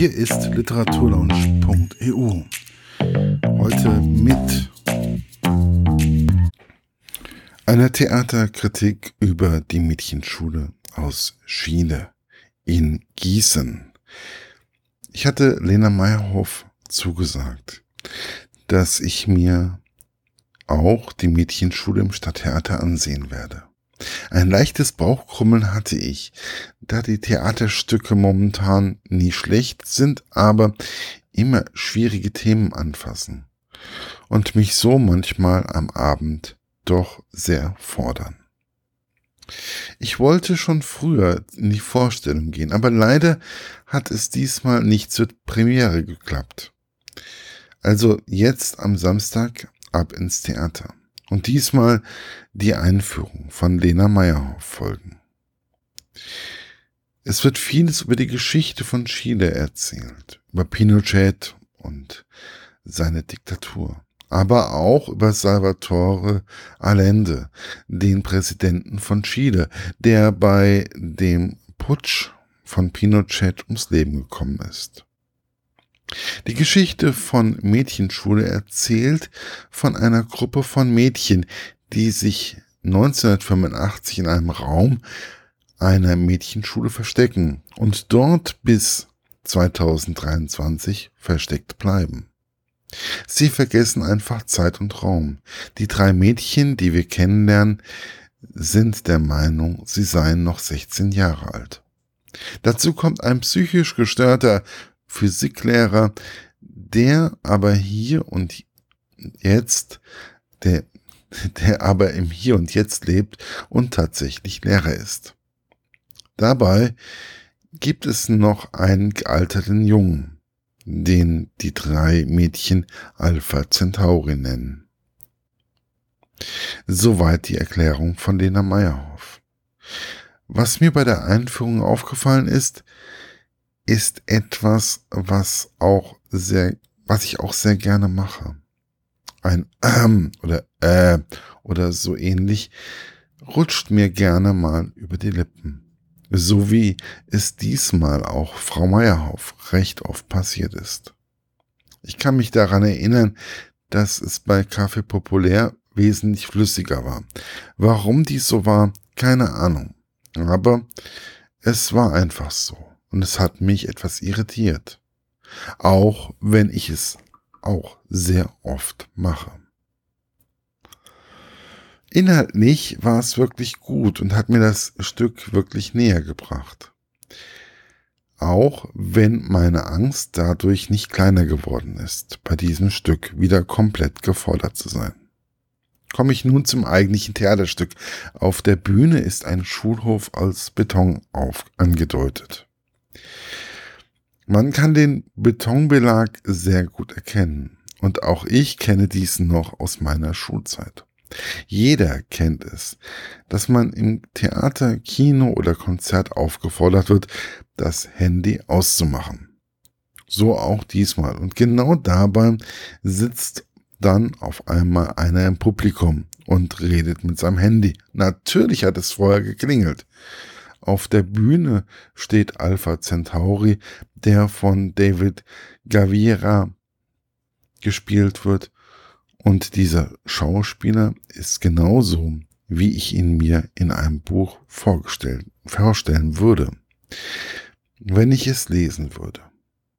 Hier ist literaturlaunch.eu. Heute mit einer Theaterkritik über die Mädchenschule aus Schiele in Gießen. Ich hatte Lena Meyerhoff zugesagt, dass ich mir auch die Mädchenschule im Stadttheater ansehen werde. Ein leichtes Bauchkrummeln hatte ich, da die Theaterstücke momentan nie schlecht sind, aber immer schwierige Themen anfassen und mich so manchmal am Abend doch sehr fordern. Ich wollte schon früher in die Vorstellung gehen, aber leider hat es diesmal nicht zur Premiere geklappt. Also jetzt am Samstag ab ins Theater. Und diesmal die Einführung von Lena Meyerhoff folgen. Es wird vieles über die Geschichte von Chile erzählt, über Pinochet und seine Diktatur, aber auch über Salvatore Allende, den Präsidenten von Chile, der bei dem Putsch von Pinochet ums Leben gekommen ist. Die Geschichte von Mädchenschule erzählt von einer Gruppe von Mädchen, die sich 1985 in einem Raum einer Mädchenschule verstecken und dort bis 2023 versteckt bleiben. Sie vergessen einfach Zeit und Raum. Die drei Mädchen, die wir kennenlernen, sind der Meinung, sie seien noch 16 Jahre alt. Dazu kommt ein psychisch gestörter Physiklehrer, der aber hier und jetzt, der, der aber im Hier und Jetzt lebt und tatsächlich Lehrer ist. Dabei gibt es noch einen gealterten Jungen, den die drei Mädchen Alpha Centauri nennen. Soweit die Erklärung von Lena Meyerhoff. Was mir bei der Einführung aufgefallen ist, ist etwas, was auch sehr, was ich auch sehr gerne mache. Ein ähm oder äh oder so ähnlich rutscht mir gerne mal über die Lippen. So wie es diesmal auch Frau Meyerhoff recht oft passiert ist. Ich kann mich daran erinnern, dass es bei Kaffee Populär wesentlich flüssiger war. Warum dies so war, keine Ahnung. Aber es war einfach so und es hat mich etwas irritiert. Auch wenn ich es auch sehr oft mache. Inhaltlich war es wirklich gut und hat mir das Stück wirklich näher gebracht. Auch wenn meine Angst dadurch nicht kleiner geworden ist, bei diesem Stück wieder komplett gefordert zu sein. Komme ich nun zum eigentlichen Theaterstück. Auf der Bühne ist ein Schulhof als Beton auf angedeutet. Man kann den Betonbelag sehr gut erkennen. Und auch ich kenne dies noch aus meiner Schulzeit. Jeder kennt es, dass man im Theater, Kino oder Konzert aufgefordert wird, das Handy auszumachen. So auch diesmal. Und genau dabei sitzt dann auf einmal einer im Publikum und redet mit seinem Handy. Natürlich hat es vorher geklingelt. Auf der Bühne steht Alpha Centauri, der von David Gaviera gespielt wird. Und dieser Schauspieler ist genauso, wie ich ihn mir in einem Buch vorstellen würde, wenn ich es lesen würde.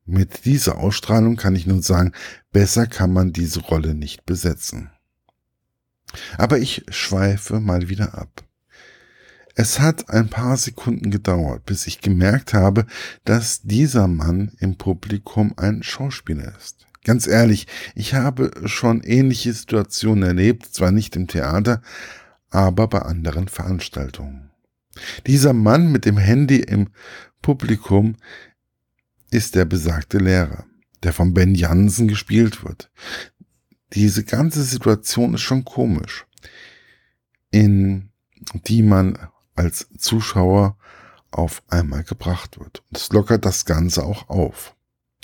Mit dieser Ausstrahlung kann ich nun sagen, besser kann man diese Rolle nicht besetzen. Aber ich schweife mal wieder ab. Es hat ein paar Sekunden gedauert, bis ich gemerkt habe, dass dieser Mann im Publikum ein Schauspieler ist. Ganz ehrlich, ich habe schon ähnliche Situationen erlebt, zwar nicht im Theater, aber bei anderen Veranstaltungen. Dieser Mann mit dem Handy im Publikum ist der besagte Lehrer, der von Ben Jansen gespielt wird. Diese ganze Situation ist schon komisch, in die man als Zuschauer auf einmal gebracht wird. Es lockert das Ganze auch auf.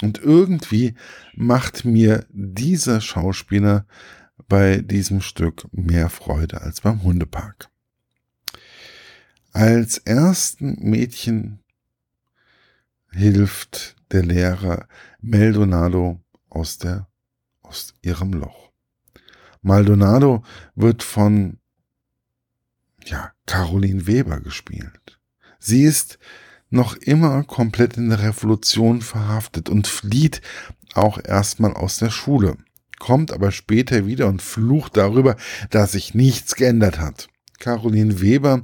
Und irgendwie macht mir dieser Schauspieler bei diesem Stück mehr Freude als beim Hundepark. Als ersten Mädchen hilft der Lehrer Maldonado aus der, aus ihrem Loch. Maldonado wird von, ja, Caroline Weber gespielt. Sie ist noch immer komplett in der Revolution verhaftet und flieht auch erstmal aus der Schule, kommt aber später wieder und flucht darüber, dass sich nichts geändert hat. Caroline Weber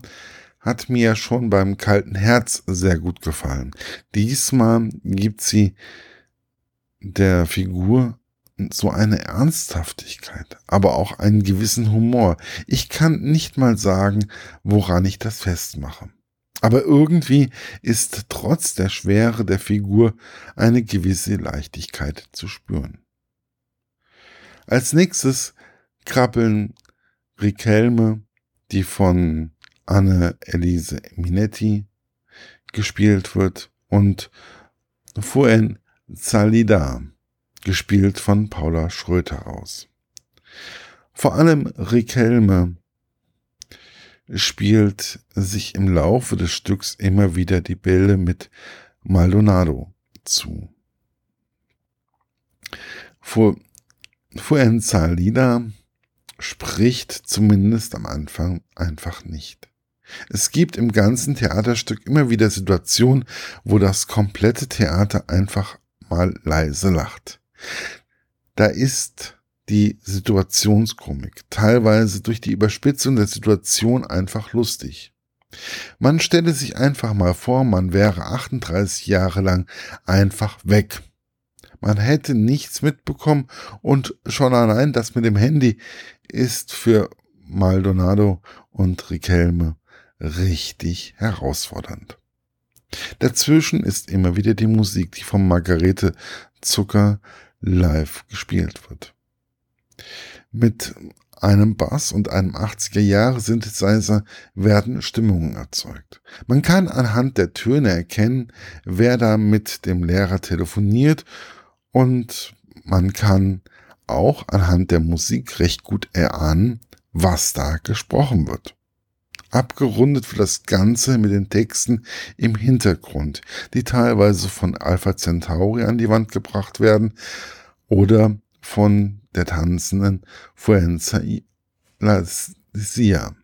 hat mir schon beim kalten Herz sehr gut gefallen. Diesmal gibt sie der Figur so eine Ernsthaftigkeit, aber auch einen gewissen Humor. Ich kann nicht mal sagen, woran ich das festmache. Aber irgendwie ist trotz der Schwere der Figur eine gewisse Leichtigkeit zu spüren. Als nächstes krabbeln Riquelme, die von Anne-Elise Minetti gespielt wird, und Fuen Zalida, gespielt von Paula Schröter aus. Vor allem Riquelme spielt sich im Laufe des Stücks immer wieder die Bilder mit Maldonado zu. Fuenzalida spricht zumindest am Anfang einfach nicht. Es gibt im ganzen Theaterstück immer wieder Situationen, wo das komplette Theater einfach mal leise lacht. Da ist die Situationskomik, teilweise durch die Überspitzung der Situation einfach lustig. Man stelle sich einfach mal vor, man wäre 38 Jahre lang einfach weg. Man hätte nichts mitbekommen und schon allein das mit dem Handy ist für Maldonado und Riquelme richtig herausfordernd. Dazwischen ist immer wieder die Musik, die von Margarete Zucker live gespielt wird. Mit einem Bass und einem 80er Jahre Synthesizer werden Stimmungen erzeugt. Man kann anhand der Töne erkennen, wer da mit dem Lehrer telefoniert und man kann auch anhand der Musik recht gut erahnen, was da gesprochen wird. Abgerundet wird das Ganze mit den Texten im Hintergrund, die teilweise von Alpha Centauri an die Wand gebracht werden oder von der tanzenden Fuenza Sia.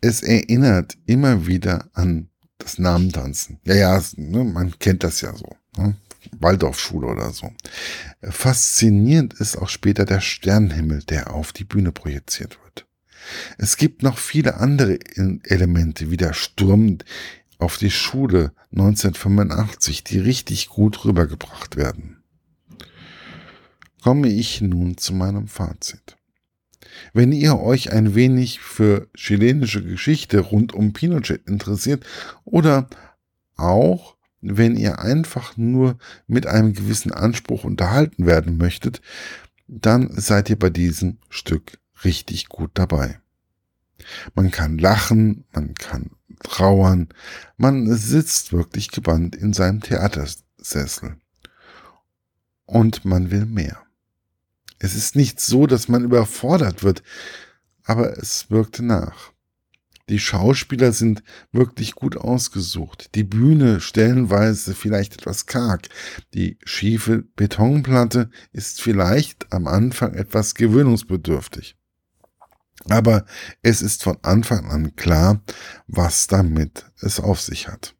Es erinnert immer wieder an das Namentanzen. Ja, ja, ne, man kennt das ja so. Ne? Waldorfschule oder so. Faszinierend ist auch später der Sternenhimmel, der auf die Bühne projiziert wird. Es gibt noch viele andere Elemente, wie der Sturm auf die Schule 1985, die richtig gut rübergebracht werden. Komme ich nun zu meinem Fazit. Wenn ihr euch ein wenig für chilenische Geschichte rund um Pinochet interessiert oder auch wenn ihr einfach nur mit einem gewissen Anspruch unterhalten werden möchtet, dann seid ihr bei diesem Stück richtig gut dabei. Man kann lachen, man kann trauern, man sitzt wirklich gebannt in seinem Theatersessel. Und man will mehr. Es ist nicht so, dass man überfordert wird, aber es wirkte nach. Die Schauspieler sind wirklich gut ausgesucht. Die Bühne stellenweise vielleicht etwas karg. Die schiefe Betonplatte ist vielleicht am Anfang etwas gewöhnungsbedürftig. Aber es ist von Anfang an klar, was damit es auf sich hat.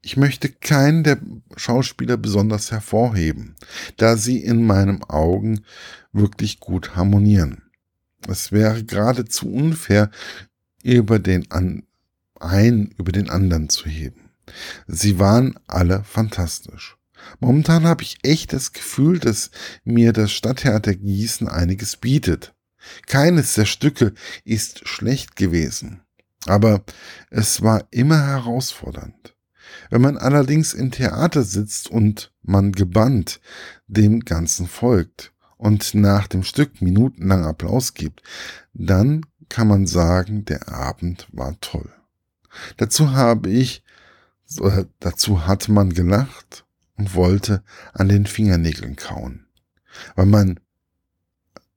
Ich möchte keinen der Schauspieler besonders hervorheben, da sie in meinen Augen wirklich gut harmonieren. Es wäre geradezu unfair, über den an, einen über den anderen zu heben. Sie waren alle fantastisch. Momentan habe ich echt das Gefühl, dass mir das Stadttheater Gießen einiges bietet. Keines der Stücke ist schlecht gewesen, aber es war immer herausfordernd. Wenn man allerdings im Theater sitzt und man gebannt dem Ganzen folgt, und nach dem Stück minutenlang Applaus gibt, dann kann man sagen, der Abend war toll. Dazu habe ich, dazu hat man gelacht und wollte an den Fingernägeln kauen, weil man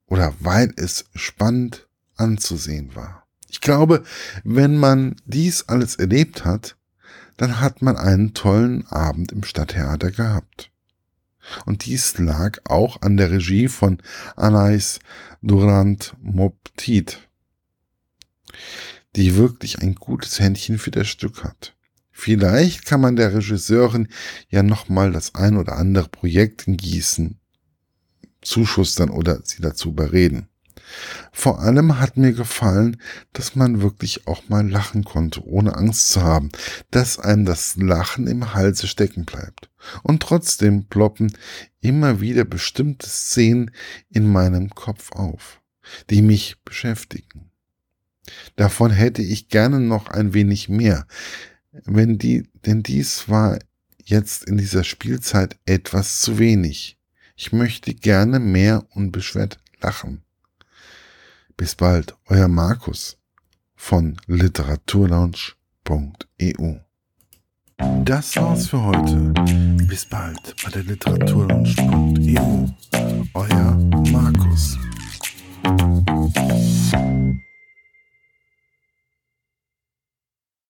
oder weil es spannend anzusehen war. Ich glaube, wenn man dies alles erlebt hat, dann hat man einen tollen Abend im Stadttheater gehabt. Und dies lag auch an der Regie von Anais Durant Moptit, die wirklich ein gutes Händchen für das Stück hat. Vielleicht kann man der Regisseurin ja nochmal das ein oder andere Projekt in Gießen zuschustern oder sie dazu bereden. Vor allem hat mir gefallen, dass man wirklich auch mal lachen konnte, ohne Angst zu haben, dass einem das Lachen im Halse stecken bleibt. Und trotzdem ploppen immer wieder bestimmte Szenen in meinem Kopf auf, die mich beschäftigen. Davon hätte ich gerne noch ein wenig mehr, wenn die, denn dies war jetzt in dieser Spielzeit etwas zu wenig. Ich möchte gerne mehr unbeschwert lachen. Bis bald, euer Markus von literaturlaunch.eu. Das war's für heute. Bis bald bei der literaturlaunch.eu. Euer Markus.